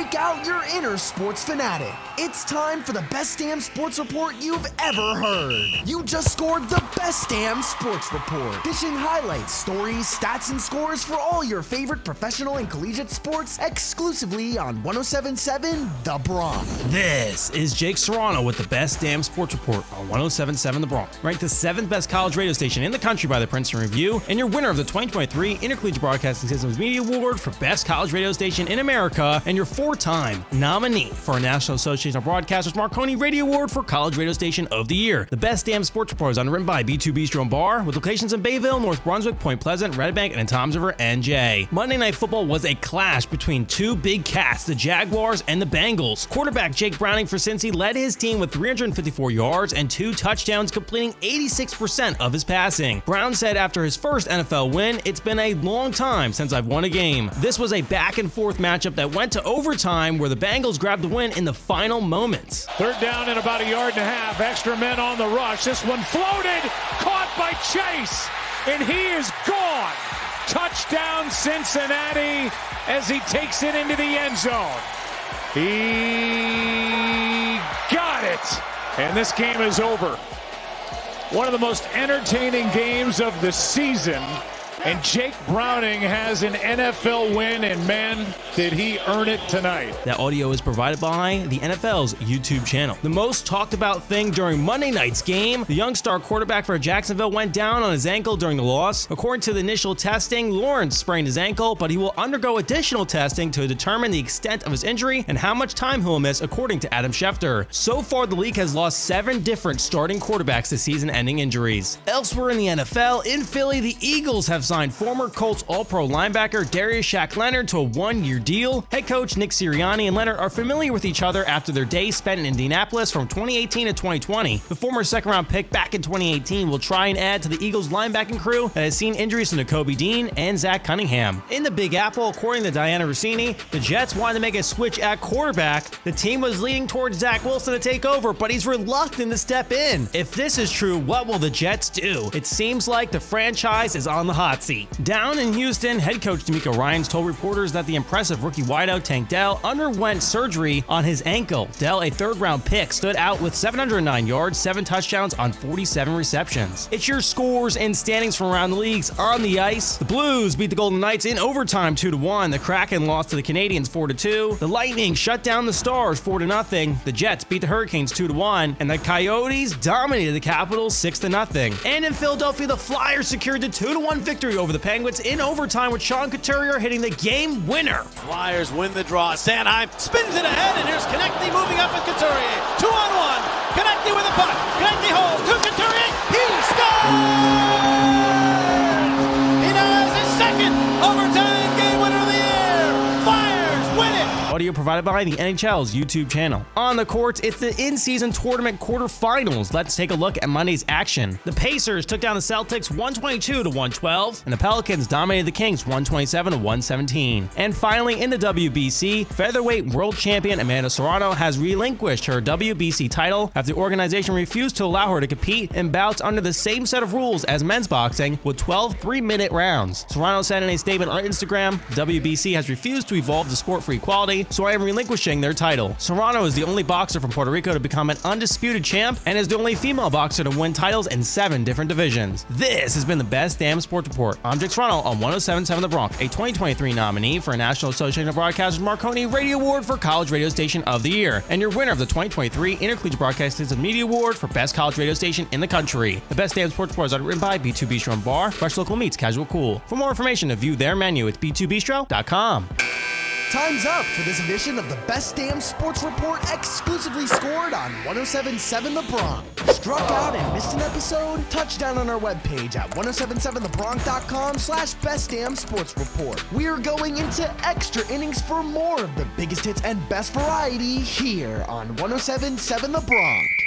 break out your inner sports fanatic. It's time for the best damn sports report you've ever heard. You just scored the best damn sports report, dishing highlights, stories, stats, and scores for all your favorite professional and collegiate sports exclusively on 1077 The Bronx. This is Jake Serrano with the best damn sports report on 1077 The Bronx, ranked the seventh best college radio station in the country by the Princeton Review, and your winner of the 2023 Intercollegiate Broadcasting Systems Media Award for Best College Radio Station in America, and your four time nominee for a National Association of Broadcasters Marconi Radio Award for College Radio Station of the Year. The best damn sports report is underwritten by B2 Bistro and Bar, with locations in Bayville, North Brunswick, Point Pleasant, Red Bank, and in Toms River, NJ. Monday Night Football was a clash between two big cats, the Jaguars and the Bengals. Quarterback Jake Browning for Cincy led his team with 354 yards and two touchdowns, completing 86% of his passing. Brown said after his first NFL win, It's been a long time since I've won a game. This was a back and forth matchup that went to overtime where the Bengals grabbed the win in the final moments. Third down and about a yard and a half. Extra men on the rush. This one floated, caught by Chase, and he is gone. Touchdown Cincinnati as he takes it into the end zone. He got it. And this game is over. One of the most entertaining games of the season. And Jake Browning has an NFL win, and man, did he earn it tonight. That audio is provided by the NFL's YouTube channel. The most talked about thing during Monday night's game, the young star quarterback for Jacksonville went down on his ankle during the loss. According to the initial testing, Lawrence sprained his ankle, but he will undergo additional testing to determine the extent of his injury and how much time he will miss, according to Adam Schefter. So far, the league has lost seven different starting quarterbacks to season ending injuries. Elsewhere in the NFL, in Philly, the Eagles have signed former Colts All Pro linebacker Darius Shaq Leonard to a one year deal. Head coach Nick Sirianni and Leonard are familiar with each other after their days spent in Indianapolis from 2018 to 2020. The former second round pick back in 2018 will try and add to the Eagles linebacking crew that has seen injuries to Nakobe Dean and Zach Cunningham. In the Big Apple, according to Dianna Russini, the Jets wanted to make a switch at quarterback. The team was leaning towards Zach Wilson to take over, but he's reluctant to step in. If this is true, what will the Jets do? It seems like the franchise is on the hot seat. Down in Houston, head coach DeMeco Ryans told reporters that the impressive rookie wideout Tank Dell underwent surgery on his ankle. Dell, a third round pick, stood out with 709 yards, 7 touchdowns on 47 receptions. It's your scores and standings from around the leagues on the ice. The Blues beat the Golden Knights in overtime 2 1. The Kraken lost to the Canadiens 4 2. The Lightning shut down the Stars 4 0. The Jets beat the Hurricanes 2 1. And the Coyotes dominated the Capitals 6 0. And in Philadelphia, the Flyers secured the 2 1 victory over the Penguins in overtime with Sean Couturier hitting the game winner. Flyers win the draw. Sanheim spins it ahead, and here's Konecny moving up with Couturier. Two on one. Konecny with a puck. Konecny holds to Couturier. He scores! Provided by the NHL's YouTube channel. On the courts, it's the in-season tournament quarterfinals. Let's take a look at Monday's action. The Pacers took down the Celtics 122 to 112, and the Pelicans dominated the Kings 127 to 117. And finally, in the WBC, featherweight world champion Amanda Serrano has relinquished her WBC title after the organization refused to allow her to compete in bouts under the same set of rules as men's boxing with 12 three-minute rounds. Serrano said in a statement on Instagram, WBC has refused to evolve the sport for equality, so I am relinquishing their title. Serrano is the only boxer from Puerto Rico to become an undisputed champ and is the only female boxer to win titles in seven different divisions. This has been the best damn sports report. I'm Jake Serrano on 1077 The Bronx, a 2023 nominee for a National Association of Broadcasters Marconi Radio Award for College Radio Station of the Year, and your winner of the 2023 Intercollegiate Broadcasting System Media Award for Best College Radio Station in the country. The best damn sports report is underwritten by B2 Bistro and Bar, fresh local meats, casual cool. For more information to view their menu, it's b2bistro.com. Time's up for this edition of the Best Damn Sports Report exclusively scored on 1077 The Bronx. Struck out and missed an episode? Touchdown on our webpage at 1077thebronx.com slash Best Damn Sports Report. We're going into extra innings for more of the biggest hits and best variety here on 1077 The Bronx.